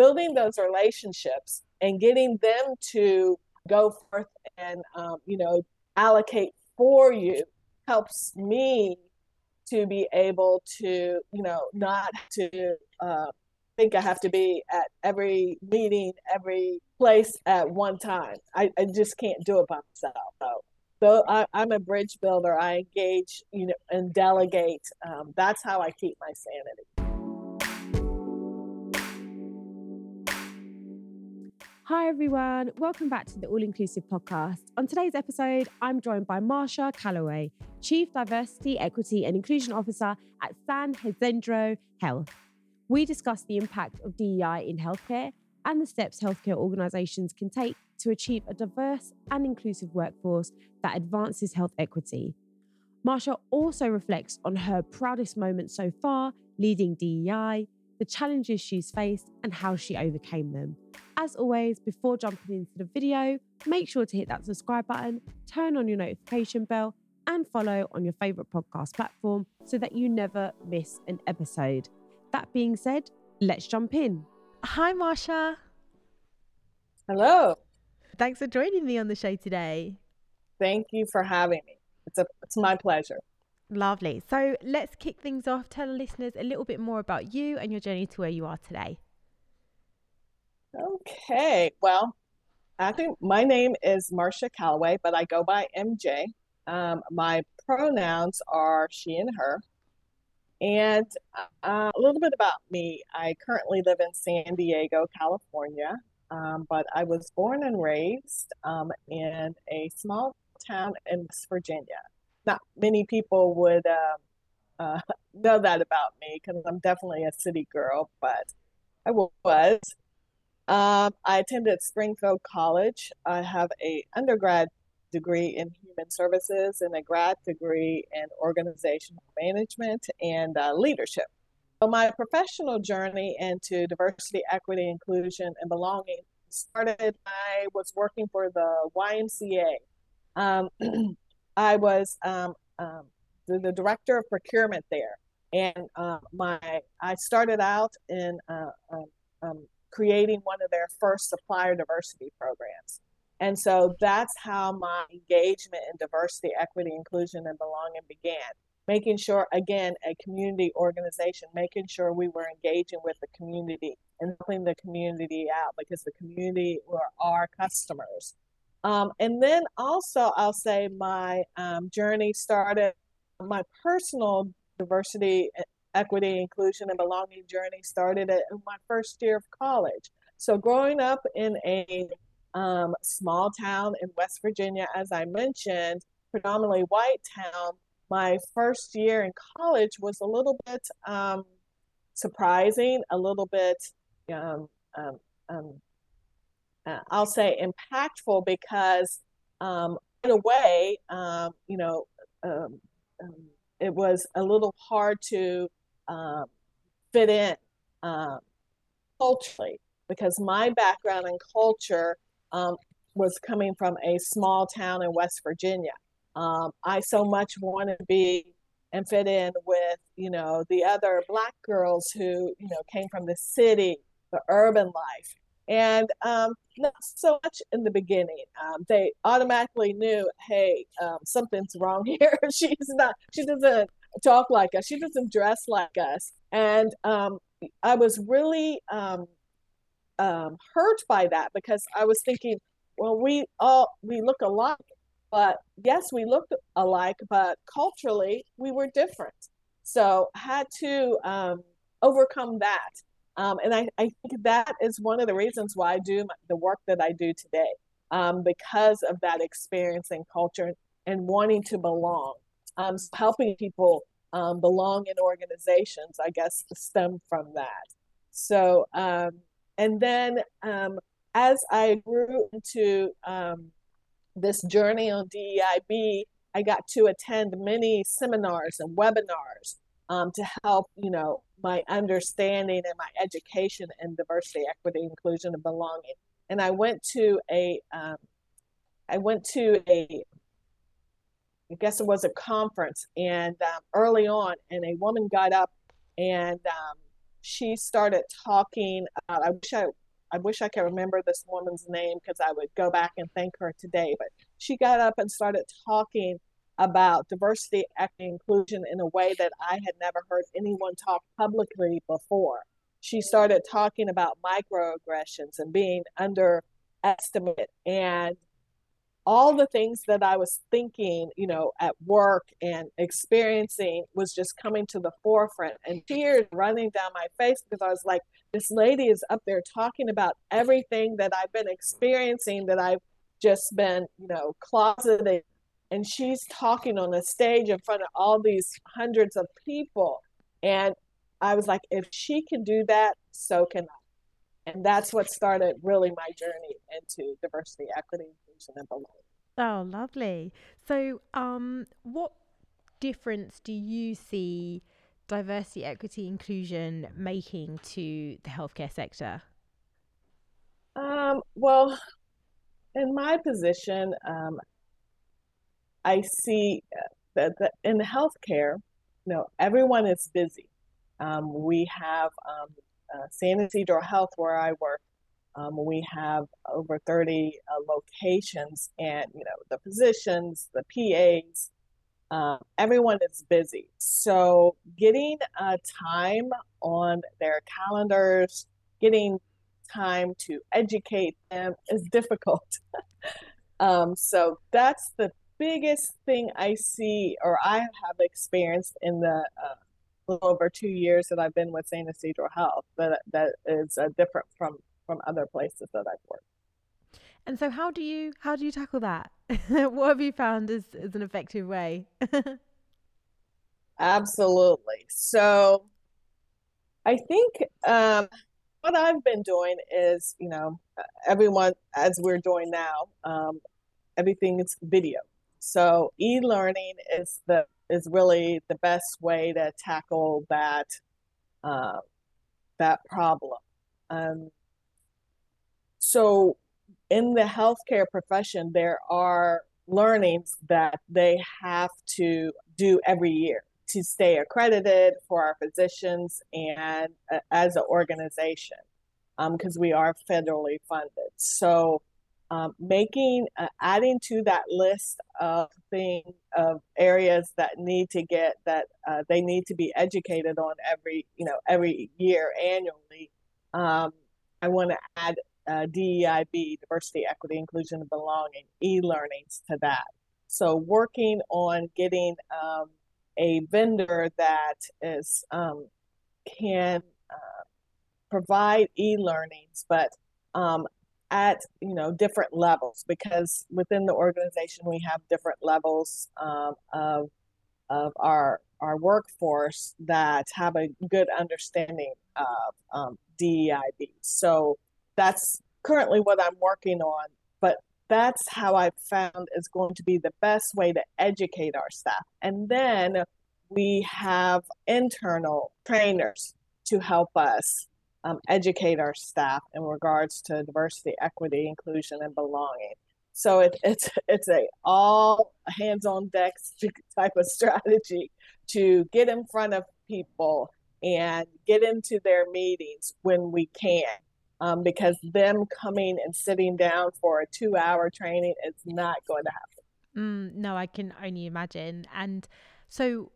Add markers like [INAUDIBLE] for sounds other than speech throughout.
building those relationships and getting them to go forth and um, you know allocate for you helps me to be able to you know not to uh, think I have to be at every meeting, every place at one time. I, I just can't do it by myself. So, so I, am a bridge builder. I engage, you know, and delegate. Um, that's how I keep my sanity. Hi, everyone. Welcome back to the All Inclusive podcast. On today's episode, I'm joined by Marcia Calloway, Chief Diversity, Equity and Inclusion Officer at San Ysidro Health. We discuss the impact of DEI in healthcare and the steps healthcare organisations can take to achieve a diverse and inclusive workforce that advances health equity. Marcia also reflects on her proudest moments so far leading DEI, the challenges she's faced, and how she overcame them. As always, before jumping into the video, make sure to hit that subscribe button, turn on your notification bell, and follow on your favourite podcast platform so that you never miss an episode. That being said, let's jump in. Hi, Marcia. Hello. Thanks for joining me on the show today. Thank you for having me. It's a it's my pleasure. Lovely. So let's kick things off. Tell the listeners a little bit more about you and your journey to where you are today. Okay. Well, I think my name is Marcia Calloway, but I go by MJ. Um, my pronouns are she and her. And uh, a little bit about me. I currently live in San Diego, California, um, but I was born and raised um, in a small town in West Virginia. Not many people would uh, uh, [LAUGHS] know that about me because I'm definitely a city girl, but I was. Um, I attended Springfield College. I have a undergrad degree in human services and a grad degree in organizational management and uh, leadership. So my professional journey into diversity, equity, inclusion, and belonging started. I was working for the YMCA. Um, [CLEARS THROAT] I was um, um, the, the, director of procurement there, and um, my I started out in uh, um, um, creating one of their first supplier diversity programs. And so that's how my engagement in diversity, equity, inclusion, and belonging began. Making sure, again, a community organization, making sure we were engaging with the community and helping the community out because the community were our customers. Um, and then also, I'll say my um, journey started, my personal diversity equity, inclusion, and belonging journey started at my first year of college. So, growing up in a um, small town in West Virginia, as I mentioned, predominantly white town, my first year in college was a little bit um, surprising, a little bit, um, um, uh, I'll say, impactful because um, right away, you know, it was a little hard to um, fit in um, culturally because my background and culture um, was coming from a small town in West Virginia. Um, I so much wanted to be and fit in with, you know, the other black girls who, you know, came from the city, the urban life. And um, not so much in the beginning. Um, they automatically knew, hey, um, something's wrong [LAUGHS] here. She's not, she doesn't talk like us. She doesn't dress like us. And um, I was really um, um, hurt by that because I was thinking, well, we all we look alike, but yes, we look alike, but culturally we were different. So had to overcome that. Um, and I, I think that is one of the reasons why I do my, the work that I do today, um, because of that experience and culture and wanting to belong um, helping people um, belong in organizations, I guess, stem from that. So, um, and then um, as I grew into um, this journey on DEIB, I got to attend many seminars and webinars um, to help, you know, my understanding and my education in diversity, equity, inclusion, and belonging. And I went to a, um, I went to a I guess it was a conference, and um, early on, and a woman got up and um, she started talking about, I wish I, I wish I could remember this woman's name because I would go back and thank her today. But she got up and started talking about diversity, equity, inclusion in a way that I had never heard anyone talk publicly before. She started talking about microaggressions and being underestimated and all the things that I was thinking, you know, at work and experiencing was just coming to the forefront and tears running down my face because I was like, this lady is up there talking about everything that I've been experiencing that I've just been, you know, closeted. And she's talking on a stage in front of all these hundreds of people. And I was like, if she can do that, so can I. And that's what started really my journey into diversity, equity, inclusion, and belonging. Oh, lovely. So, um, what difference do you see diversity, equity, inclusion making to the healthcare sector? Um, well, in my position, um, I see uh, that, in healthcare, you know, everyone is busy. Um, we have um, uh, San Ysidro Health, where I work. Um, we have over 30 uh, locations, and you know the physicians, the PAs, uh, everyone is busy. So getting uh, time on their calendars, getting time to educate them is [LAUGHS] difficult. um, so that's the biggest thing I see, or I have experienced in the uh, little over two years that I've been with San Ysidro Health that that is uh, different from from other places that I've worked. And so, how do you how do you tackle that? [LAUGHS] what have you found is as an effective way? [LAUGHS] Absolutely. So, I think um, what I've been doing is, you know, everyone as we're doing now, um, everything is video. So e-learning is the is really the best way to tackle that uh, that problem. Um, so in the healthcare profession, there are learnings that they have to do every year to stay accredited for our physicians and uh, as an organization because um, we are federally funded. So um, making uh, adding to that list of things of areas that need to get that uh, they need to be educated on every you know every year annually um, i want to add uh, deib diversity equity inclusion and belonging e-learnings to that. So working on getting um, a vendor that is um, can uh, provide e-learnings but um, at you know different levels because within the organization we have different levels um, of of our our workforce that have a good understanding of um, DEIB. So that's currently what I'm working on, but that's how I've found is going to be the best way to educate our staff. And then we have internal trainers to help us um, educate our staff in regards to diversity, equity, inclusion, and belonging. So it, [LAUGHS] it's it's a all hands on deck [LAUGHS] type of strategy to get in front of people and get into their meetings when we can. Um, because them coming and sitting down for a two hour training is not going to happen. Mm, no, I can only imagine. And so,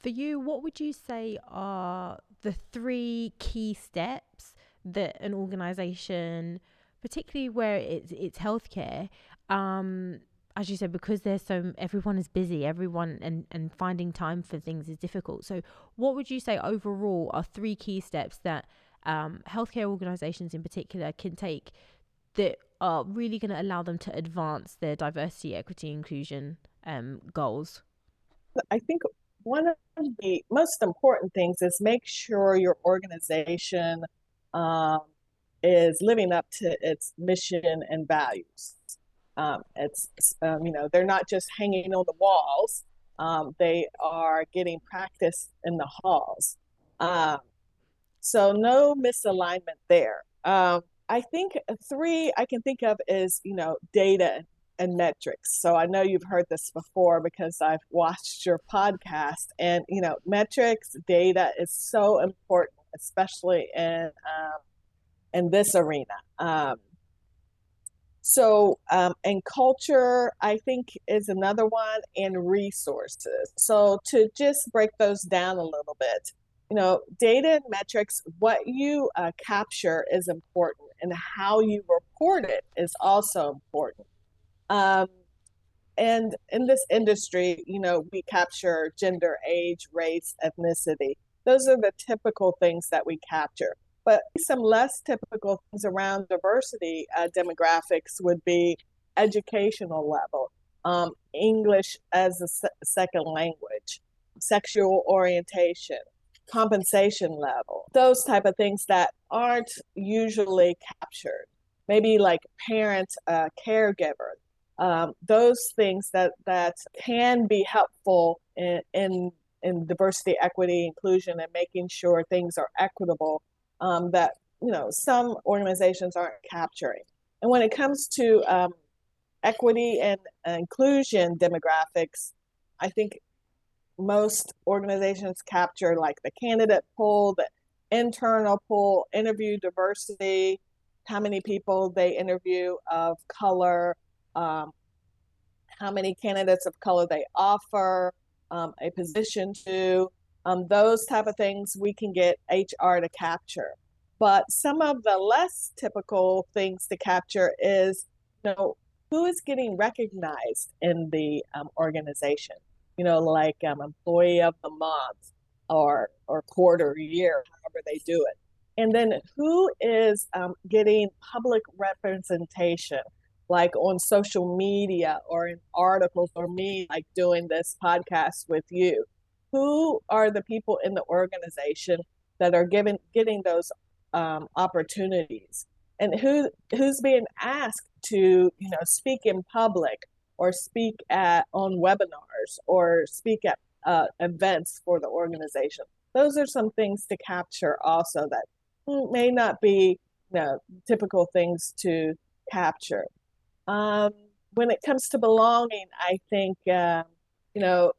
for you, what would you say are the three key steps that an organization, particularly where it's it's healthcare, um, as you said, because there's so everyone is busy, everyone and and finding time for things is difficult. So, what would you say overall are three key steps that um, healthcare organizations in particular can take that are really going to allow them to advance their diversity, equity, inclusion um, goals? I think one of the most important things is make sure your organization um, is living up to its mission and values. Um, it's um, you know they're not just hanging on the walls; um, they are getting practice in the halls. Um, so no misalignment there. Um, I think three I can think of is you know data and metrics. So I know you've heard this before because I've watched your podcast and you know metrics data is so important especially in um, in this arena. Um, so, um, and culture, I think, is another one, and resources. So, to just break those down a little bit, you know, data and metrics, what you uh, capture is important, and how you report it is also important. Um, and in this industry, you know, we capture gender, age, race, ethnicity. Those are the typical things that we capture. But some less typical things around diversity uh, demographics would be educational level, um, English as a se- second language, sexual orientation, compensation level, those type of things that aren't usually captured. Maybe like parent, uh, caregiver, um, those things that that can be helpful in, in in diversity, equity, inclusion, and making sure things are equitable um, that you know some organizations aren't capturing. And when it comes to um, equity and inclusion demographics, I think most organizations capture like the candidate pool, the internal pool, interview diversity, how many people they interview of color, um, how many candidates of color they offer um, a position to, um, those type of things we can get HR to capture. But some of the less typical things to capture is, you know, who is getting recognized in the um, organization? You know, like um, employee of the month or or quarter year, however they do it. And then who is um, getting public representation, like on social media or in articles, or me, like doing this podcast with you? who are the people in the organization that are given getting those um, opportunities? And who who's being asked to you know speak in public or speak at on webinars or speak at uh, events for the organization? Those are some things to capture also that may not be you know, typical things to capture um, when it comes to belonging i think uh, you know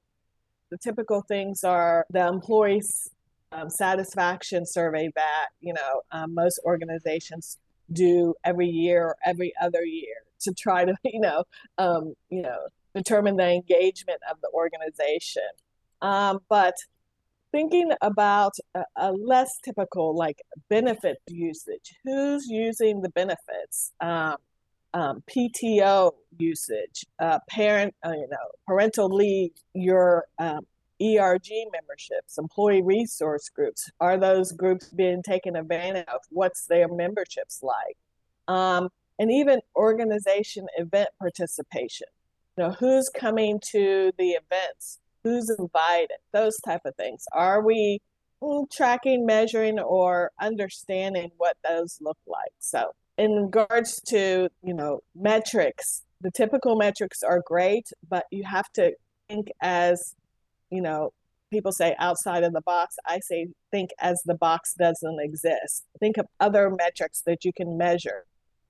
the typical things are the employees um, satisfaction survey that you know um, most organizations do every year or every other year to try to [LAUGHS] you know um, you know determine the engagement of the organization. Um, but thinking about a, a, less typical like benefit usage who's using the benefits? Um, um, PTO usage, uh, parent, uh, you know, parental leave, your um, ERG memberships, employee resource groups. Are those groups being taken advantage of? What's their memberships like? Um, and even organization event participation. You know, who's coming to the events? Who's invited? Those type of things. Are we mm, tracking, measuring, or understanding what those look like? So in regards to you know metrics the typical metrics are great but you have to think as you know people say outside of the box i say think as the box doesn't exist think of other metrics that you can measure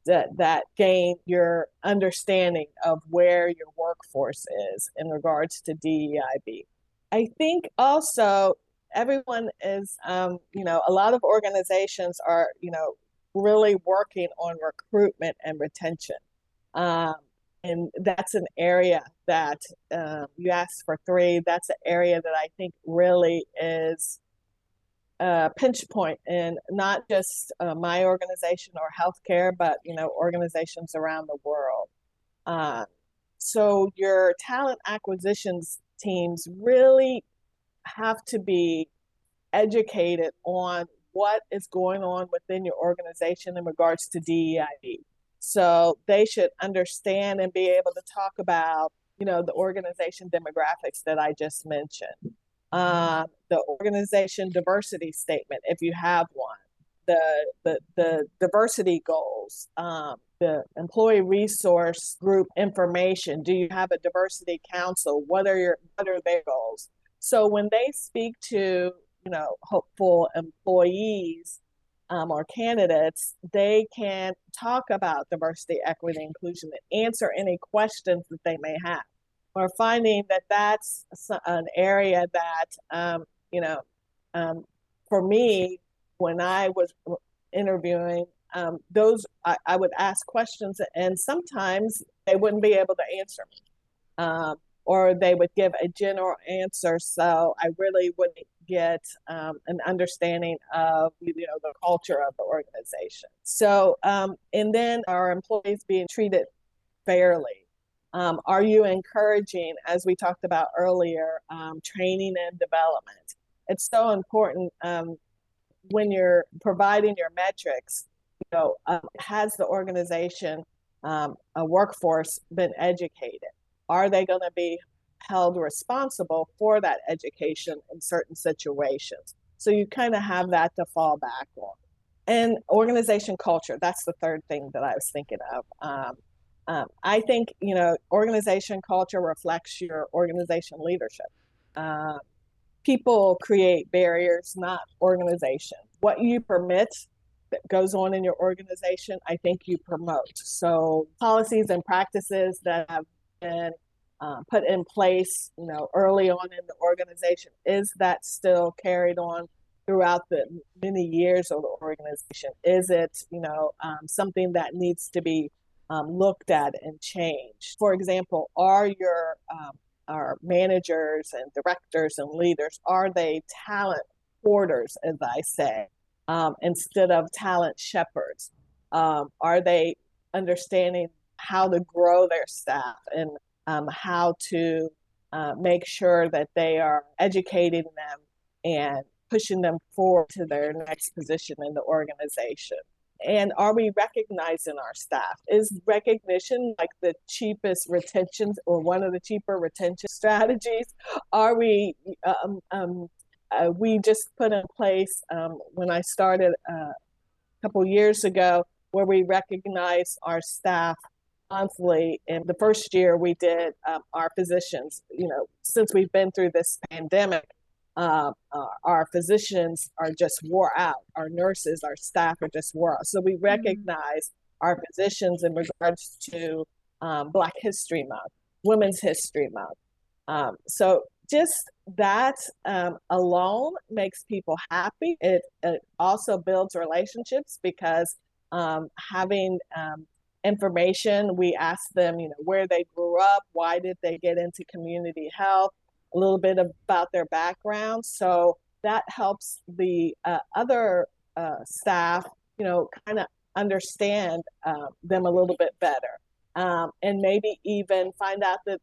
that that gain your understanding of where your workforce is in regards to DEIB. I think also everyone is um, you know a lot of organizations are you know really working on recruitment and retention. Um, and that's an area that um, you asked for three. That's an area that I think really is a pinch point in not just uh, my organization or healthcare, but you know organizations around the world. Uh, so your talent acquisitions teams really have to be educated on what is going on within your organization in regards to DEIB. So they should understand and be able to talk about, you know, the organization demographics that I just mentioned, um, the organization diversity statement if you have one, the the, the diversity goals, um, the employee resource group information. Do you have a diversity council? What are your what are their goals? So when they speak to you know hopeful employees um, or candidates, they can talk about diversity, equity, inclusion, and answer any questions that they may have. We're finding that that's an area that, um, you know, um, for me, when I was interviewing, um, those I, I, would ask questions, and sometimes they wouldn't be able to answer me, um, or they would give a general answer. So I really wouldn't get um, an understanding of you know the culture of the organization. So um, and then our employees being treated fairly. Um, are you encouraging, as we talked about earlier, um, training and development? It's so important um, when you're providing your metrics. You know, um, has the organization a workforce been educated? Are they going to be held responsible for that education in certain situations? So you kind of have that to fall back on. And organization culture, that's the third thing that I was thinking of. Um, um, I think you know organization culture reflects your organization leadership. Uh, people create barriers, not organization. What you permit that goes on in your organization, I think you promote. So policies and practices that have been uh, put in place, you know, early on in the organization, is that still carried on throughout the many years of the organization? Is it, you know, um, something that needs to be um, looked at and changed. For example, are your um, our managers and directors and leaders are they talent hoarders, as I say, um, instead of talent shepherds? Um, are they understanding how to grow their staff and um, how to uh, make sure that they are educating them and pushing them forward to their next position in the organization? and are we recognizing our staff is recognition like the cheapest retention or one of the cheaper retention strategies are we um, um, uh, we just put in place um, when i started uh, a couple years ago where we recognize our staff monthly and the first year we did um, our physicians you know since we've been through this pandemic uh, uh, our physicians are just wore out. Our nurses, our staff are just wore out. So we mm-hmm. recognize mm-hmm. our physicians in regards to um, Black History Month, Women's History Month. Um, so just that um, alone makes people happy. It, it, also builds relationships because um, having um, information, we ask them, you know, where they grew up, why did they get into community health, a little bit about their background. So that helps the uh, other uh, staff, you know, kind of understand uh, them a little bit better. Um, and maybe even find out that,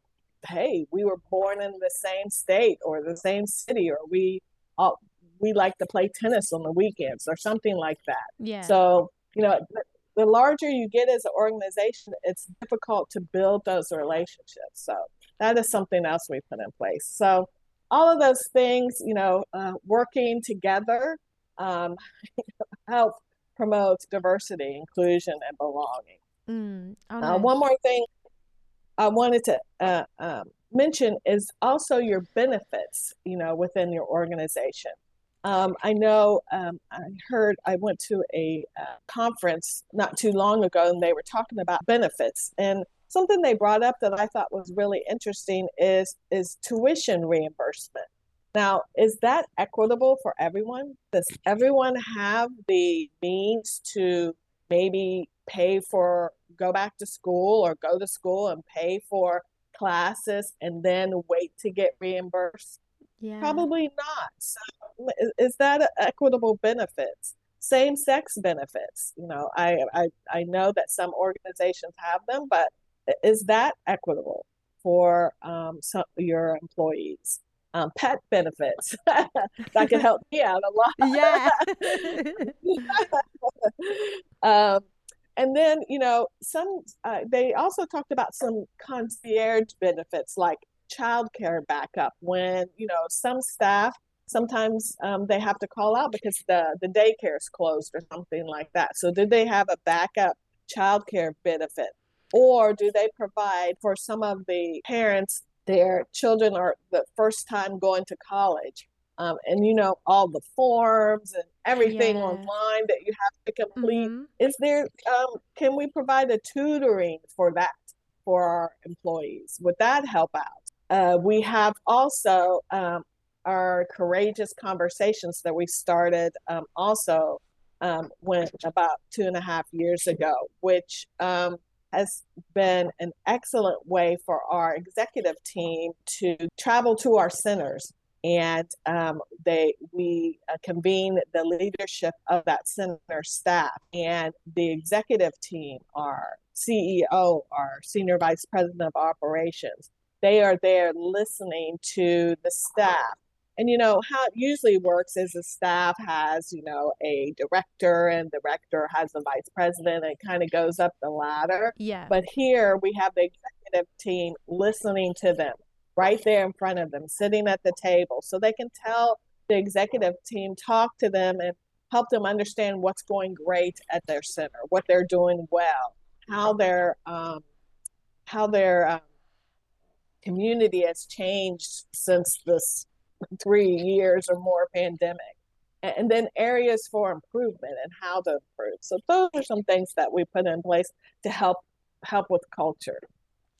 hey, we were born in the same state or the same city, or we all, we like to play tennis on the weekends or something like that. Yeah. So, you know, the larger you get as an organization, it's difficult to build those relationships. So that is something else we put in place. So all of those things, you know, uh, working together um, [LAUGHS] help promote diversity, inclusion, and belonging. Mm, nice. uh, one more thing I wanted to uh, um, mention is also your benefits, you know, within your organization. Um, I know um, I heard I went to a uh, conference not too long ago and they were talking about benefits and something they brought up that I thought was really interesting is is tuition reimbursement. Now, is that equitable for everyone? Does everyone have the means to maybe pay for go back to school or go to school and pay for classes and then wait to get reimbursed? Yeah. Probably not. So, is that equitable benefits? Same sex benefits. You know, I, I I know that some organizations have them, but is that equitable for um, some, your employees? Um, pet benefits [LAUGHS] that could help me out a lot. [LAUGHS] Yeah. [LAUGHS] um, and then you know some uh, they also talked about some concierge benefits like childcare backup when you know some staff sometimes um, they have to call out because the the daycare is closed or something like that so did they have a backup childcare benefit or do they provide for some of the parents, their children are the first time going to college? Um, and you know all the forms and everything yeah. online that you have to complete mm-hmm. is there um, can we provide a tutoring for that for our employees would that help out uh, we have also um, our courageous conversations that we started um, also um, when about two and a half years ago, which um, has been an excellent way for our executive team to travel to our centers and um, they we uh, convene the leadership of that center staff and the executive team our ceo our senior vice president of operations they are there listening to the staff. And you know how it usually works is the staff has you know a director and the director has a vice president and it kind of goes up the ladder. Yeah. But here we have the executive team listening to them right there in front of them, sitting at the table, so they can tell the executive team, talk to them, and help them understand what's going great at their center, what they're doing well, how their um, how their um, community has changed since this three years or more pandemic, and then areas for improvement and how to improve. So those are some things that we put in place to help help with culture.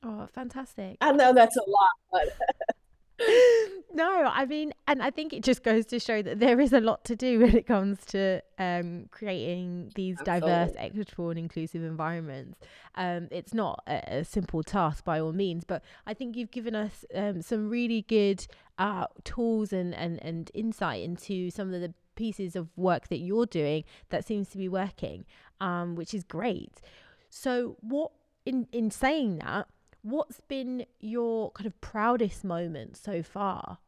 Oh, fantastic. I know that's a lot, but [LAUGHS] no, I mean, and I think it just goes to show that there is a lot to do [LAUGHS] when it comes to um, creating these Absolutely. diverse, equitable, and inclusive environments. Um, it's not a, a, simple task by all means, but I think you've given us um, some really good uh, tools and, and, and insight into some of the pieces of work that you're doing that seems to be working, um, which is great. So, what in in saying that, What's been your kind of proudest moment so far?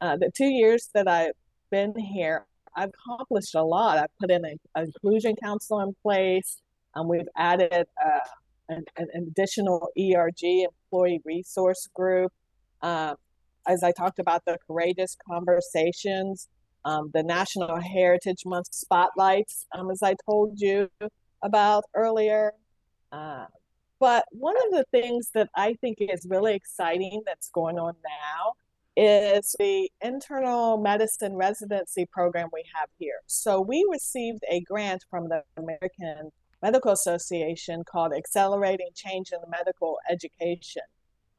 Uh, the two years that I've been here, I've accomplished a lot. I've put in an inclusion council in place. Um, we've added uh, an, an, additional ERG employee resource group. Um, as I talked about the courageous conversations, um, the National Heritage Month spotlights, um, as I told you about earlier. Uh, but one of the things that I think is really exciting that's going on now is the internal medicine residency program we have here. So we received a grant from the American Medical Association called Accelerating Change in Medical Education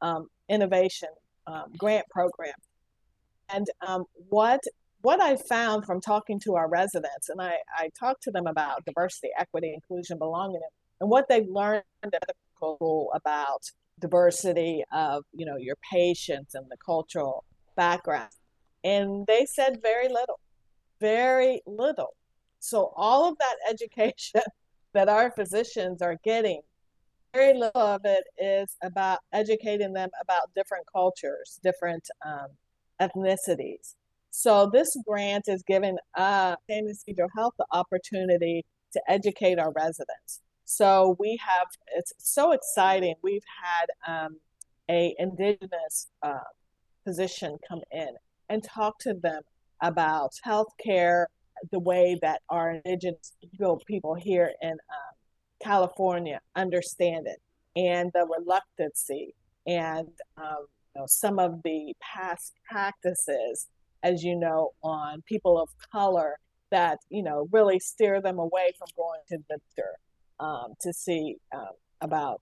um, Innovation um, Grant Program. And um, what what I found from talking to our residents, and I, I talked to them about diversity, equity, inclusion, belonging, and what they've learned about diversity of you know your patients and the cultural background. And they said very little very little. So all of that [LAUGHS] education that our physicians are getting very little of it is about educating them about different cultures different um, ethnicities. So this grant is giving uh, San Ysidro Health the opportunity to educate our residents. So we have it's so exciting. We've had um, a indigenous uh, physician come in and talk to them about healthcare, the way that our indigenous people here in um, California understand it, and the reluctancy and um, you know, some of the past practices, as you know, on people of color that you know really steer them away from going to the doctor um, to see um, about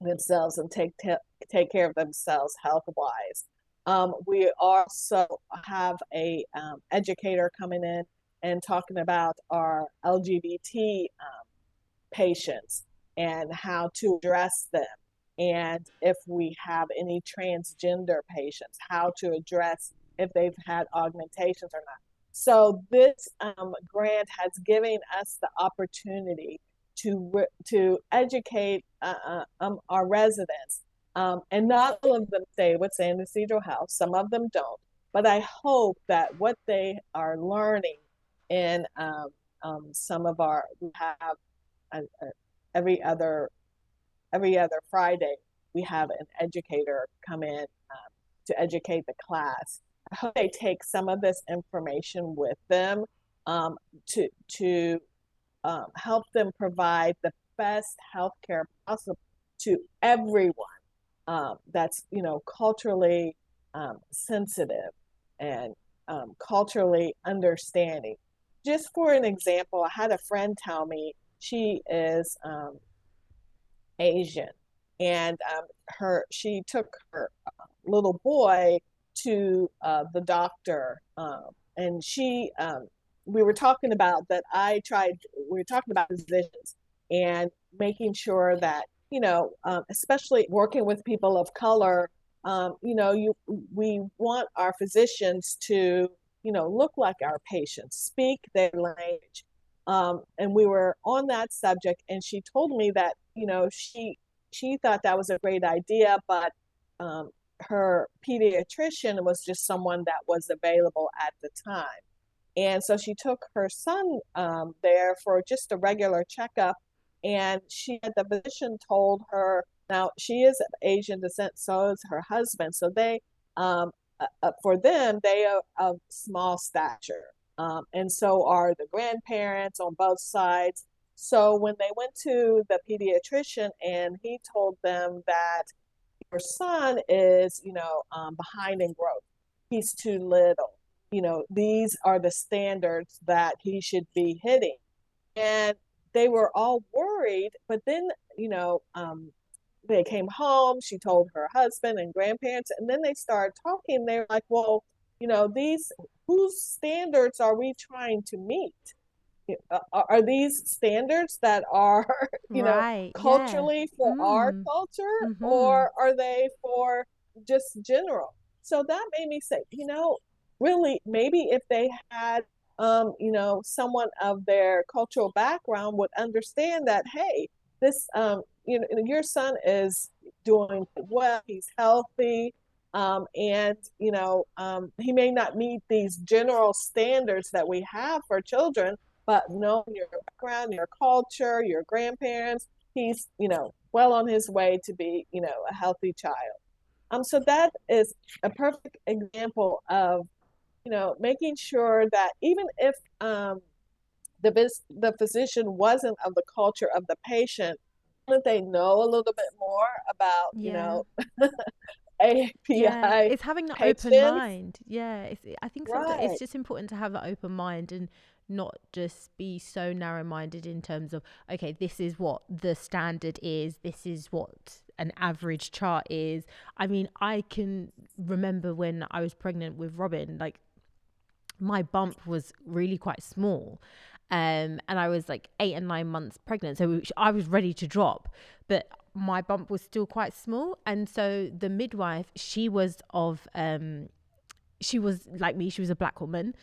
themselves and take te- take care of themselves health wise. Um, we also have a um, educator coming in and talking about our LGBT um, patients and how to address them, and if we have any transgender patients, how to address if they've had augmentations or not. So this um, grant has given us the opportunity to to educate uh, uh, um, our residents. Um, and not all of them stay with San Ysidro Health. Some of them don't. But I hope that what they are learning in um, um some of our we have uh, uh, every other every other Friday we have an educator come in um, to educate the class. I hope they take some of this information with them um, to to um, help them provide the best health care possible to everyone um, that's you know culturally um, sensitive and um, culturally understanding just for an example i had a friend tell me she is um, asian and um, her she took her uh, little boy to uh, the doctor, um, and she, we were talking about that. I tried. We were talking about physicians and making sure that you know, um, especially working with people of color, um, you know, you we want our physicians to, you know, look like our patients, speak their language. Um, and we were on that subject, and she told me that, you know, she she thought that was a great idea, but um, her pediatrician was just someone that was available at the time. And so she took her son um, there for just a regular checkup and she the physician told her now she is of asian descent so is her husband. So they um, uh, uh, for them they are of small stature um, and so are the grandparents on both sides. So when they went to the pediatrician and he told them that your son is you know um, behind in growth he's too little you know these are the standards that he should be hitting. And they were all worried. But then, you know, um, they came home. She told her husband and grandparents, and then they started talking. They're like, well, you know, these whose standards are we trying to meet? Uh, are these standards that are, [LAUGHS] you right. know, culturally yeah. for mm. our culture, mm-hmm. or are they for just general? So that made me say, you know, really, maybe if they had um, you know, someone of their cultural background would understand that, hey, this, um, you know, your son is doing well, he's healthy, um, and, you know, um, he may not meet these general standards that we have for children, but knowing your background, your culture, your grandparents, he's, you know, well on his way to be, you know, a healthy child. Um, so that is a perfect example of you know, making sure that even if um, the the physician wasn't of the culture of the patient, that they know a little bit more about, yeah. you know, API. [LAUGHS] Yeah, it's having that patients. open mind. Yeah, it's, I think right. it's just important to have that open mind and not just be so narrow minded in terms of okay this is what the standard is this is what an average chart is i mean i can remember when i was pregnant with robin like my bump was really quite small. Um, and I was like eight and nine months pregnant. So I was ready to drop, but my bump was still quite small. And so the midwife, she was of, um, she was like me, she was a black woman.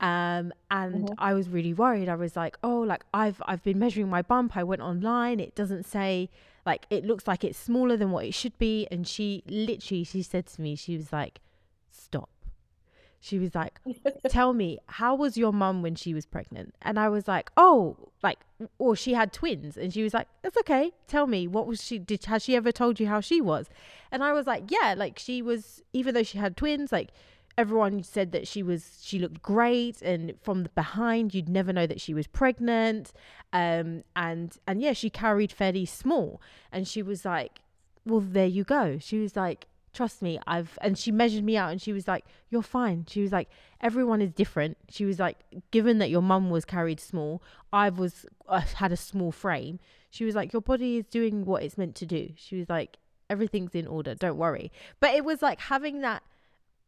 Um, and mm-hmm. I was really worried. I was like, oh, like I've, I've been measuring my bump. I went online. It doesn't say like, it looks like it's smaller than what it should be. And she literally, she said to me, she was like, stop she was like, [LAUGHS] "Tell me, how was your mum when she was pregnant?" And I was like, "Oh, like, or she had twins." And she was like, "It's okay. Tell me, what was she? Did has she ever told you how she was?" And I was like, "Yeah, like she was. Even though she had twins, like." Everyone said that she was she looked great, and from the behind you'd never know that she was pregnant, um, and and yeah, she carried fairly small, and she was like, "Well, there you go." She was like, trust me i've and she measured me out and she was like you're fine. She was like everyone is different. She was like given that your mum was carried small i was I had a small frame. She was like your body is doing what it's meant to do. She was like everything's in order don't worry. But it was like having that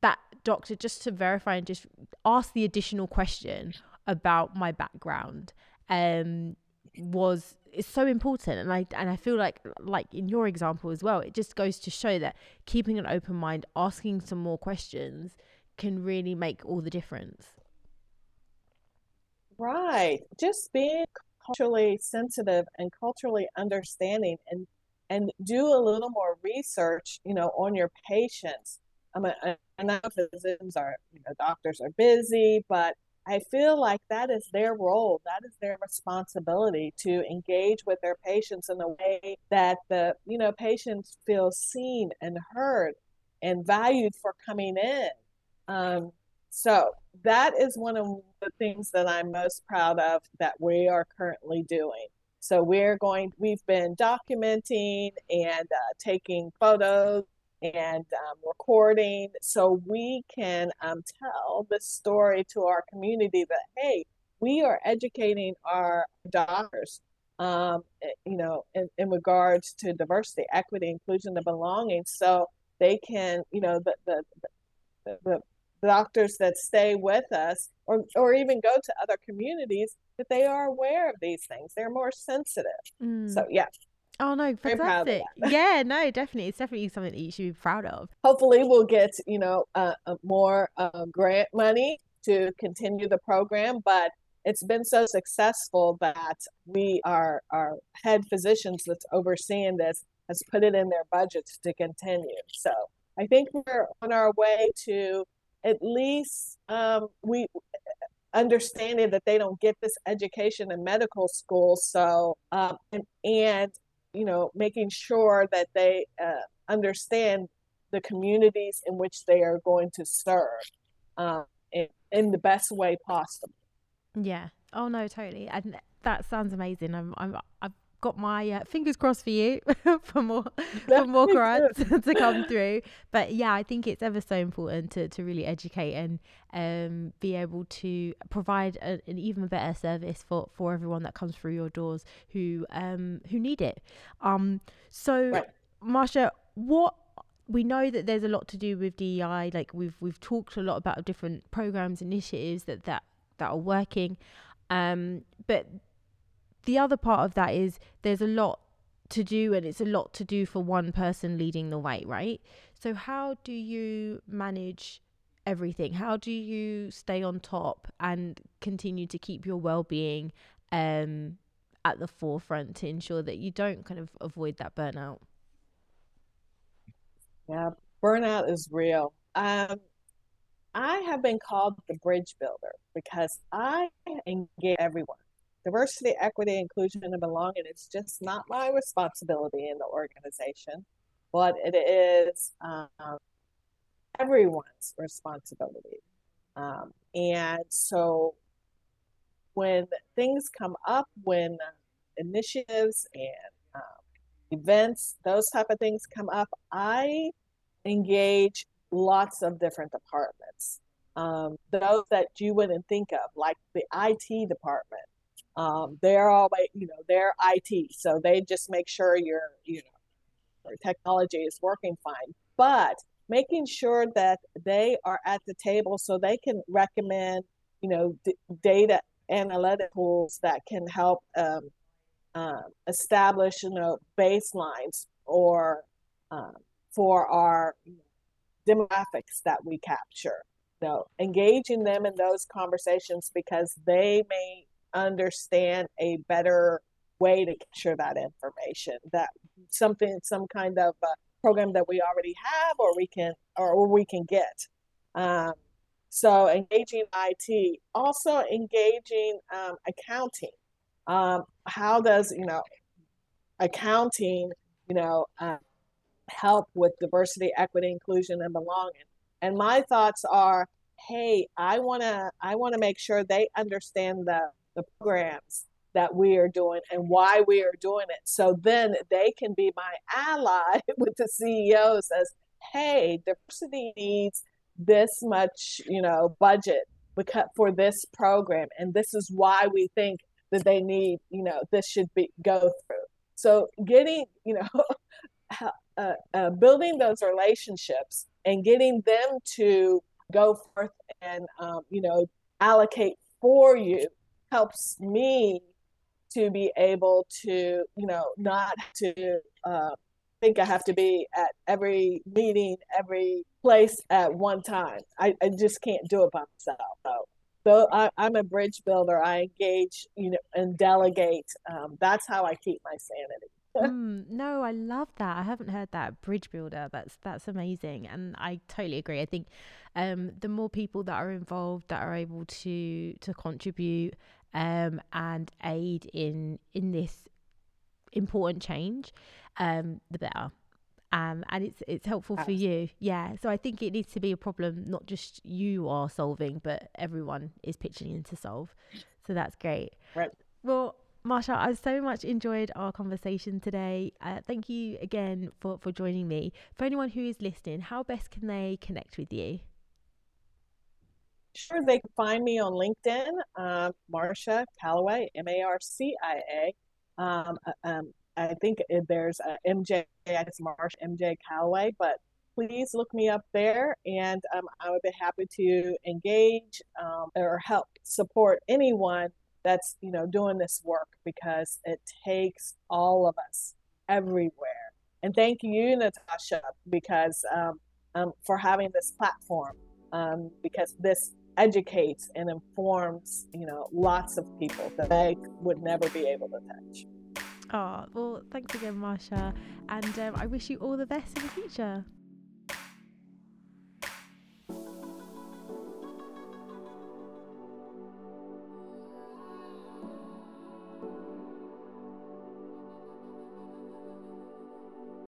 that doctor just to verify and just ask the additional question about my background um was is so important and I and I feel like like in your example as well it just goes to show that keeping an open mind asking some more questions can really make all the difference. Right. Just being culturally sensitive and culturally understanding and and do a little more research you know on your patients. I mean, I know physicians are, you know, doctors are busy, but I feel like that is their role, that is their responsibility to engage with their patients in a way that the you know patients feel seen and heard and valued for coming in. Um, so that is one of the things that I'm most proud of that we are currently doing. So we're going, we've been documenting and uh, taking photos and um, recording so we can um, tell the story to our community that hey we are educating our doctors um, eh, you know in, in regards to diversity equity inclusion and belonging so they can you know the, the, the, the doctors that stay with us or, or even go to other communities that they are aware of these things. They're more sensitive. Mm. So, yeah. Oh no, fantastic! [LAUGHS] yeah, no, definitely, it's definitely something that you should be proud of. Hopefully, we'll get you know uh, uh, more uh, grant money to continue the program, but it's been so successful that we our our head physicians that's overseeing this has put it in their budgets to continue. So I think we're on our way to at least um, we understanding that they don't get this education in medical school. So um, and, and you know making sure that they uh, understand the communities in which they are going to serve um, in, in the best way possible. Yeah. Oh no, totally. And that sounds amazing. I'm I'm I've got my uh, fingers crossed for you [LAUGHS] for more [LAUGHS] for more grants [LAUGHS] to come through. But yeah, I think it's ever so important to to really educate and um be able to provide a, an even better service for for everyone that comes through your doors who um who need it. Um so right. Marcia, what we know that there's a lot to do with DEI. Like we've we've talked a lot about different programs, initiatives that that that are working. Um, but the other part of that is there's a lot to do and it's a lot to do for one person leading the way, right? So how do you manage everything? How do you stay on top and continue to keep your well-being um at the forefront to ensure that you don't kind of avoid that burnout? Yeah, burnout is real. Um I have been called the bridge builder because I engage everyone. Diversity, equity, inclusion, and belonging is just not my responsibility in the organization, but it is um, everyone's responsibility. Um, and so when things come up, when initiatives and um, events, those type of things come up, I engage lots of different departments. Um, those that you wouldn't think of, like the IT department, um, they're all you know they're IT, so they just make sure your you know your technology is working fine. But making sure that they are at the table so they can recommend you know d- data analytic tools that can help um, um, establish you know baselines or um, for our demographics that we capture. So engaging them in those conversations because they may understand a better way to capture that information. That something, some kind of program that we already have, or we can, or we can get. Um, so engaging IT, also engaging um, accounting. Um, how does you know accounting, you know, uh, help with diversity, equity, inclusion, and belonging. And my thoughts are, hey, I wanna I wanna make sure they understand the the programs that we are doing and why we are doing it. So then they can be my [LAUGHS] ally with the CEO says, hey, diversity needs this much, you know, budget because for this program. And this is why we think that they need, you know, this should be go through. So getting, you know, [LAUGHS] uh, uh, building those relationships and getting them to go forth and um, you know allocate for you helps me to be able to you know not to uh, think I have to be at every meeting, every place at one time. I, I just can't do it by myself. So, so I, am a bridge builder. I engage, you know, and delegate. Um, that's how I keep my sanity [LAUGHS] mm, no, I love that. I haven't heard that bridge builder. That's that's amazing, and I totally agree. I think um, the more people that are involved that are able to to contribute um, and aid in in this important change, um, the better. Um, and it's it's helpful for you, yeah. So I think it needs to be a problem not just you are solving, but everyone is pitching in to solve. So that's great. Right. Well, Marcia, I so much enjoyed our conversation today. Uh, thank you again for, for joining me. For anyone who is listening, how best can they connect with you? Sure, they can find me on LinkedIn, uh, Marcia Calloway, M A R C I A. Um, uh, um, I think there's a MJ, it's Marcia MJ Calloway, but please look me up there and um, I would be happy to engage um, or help support anyone that's you know doing this work because it takes all of us everywhere. And thank you, Natasha, because um, um, for having this platform um, because this educates and informs you know lots of people that they would never be able to touch. Oh, well, thanks again, Marcia. And um, I wish you all the best in the future.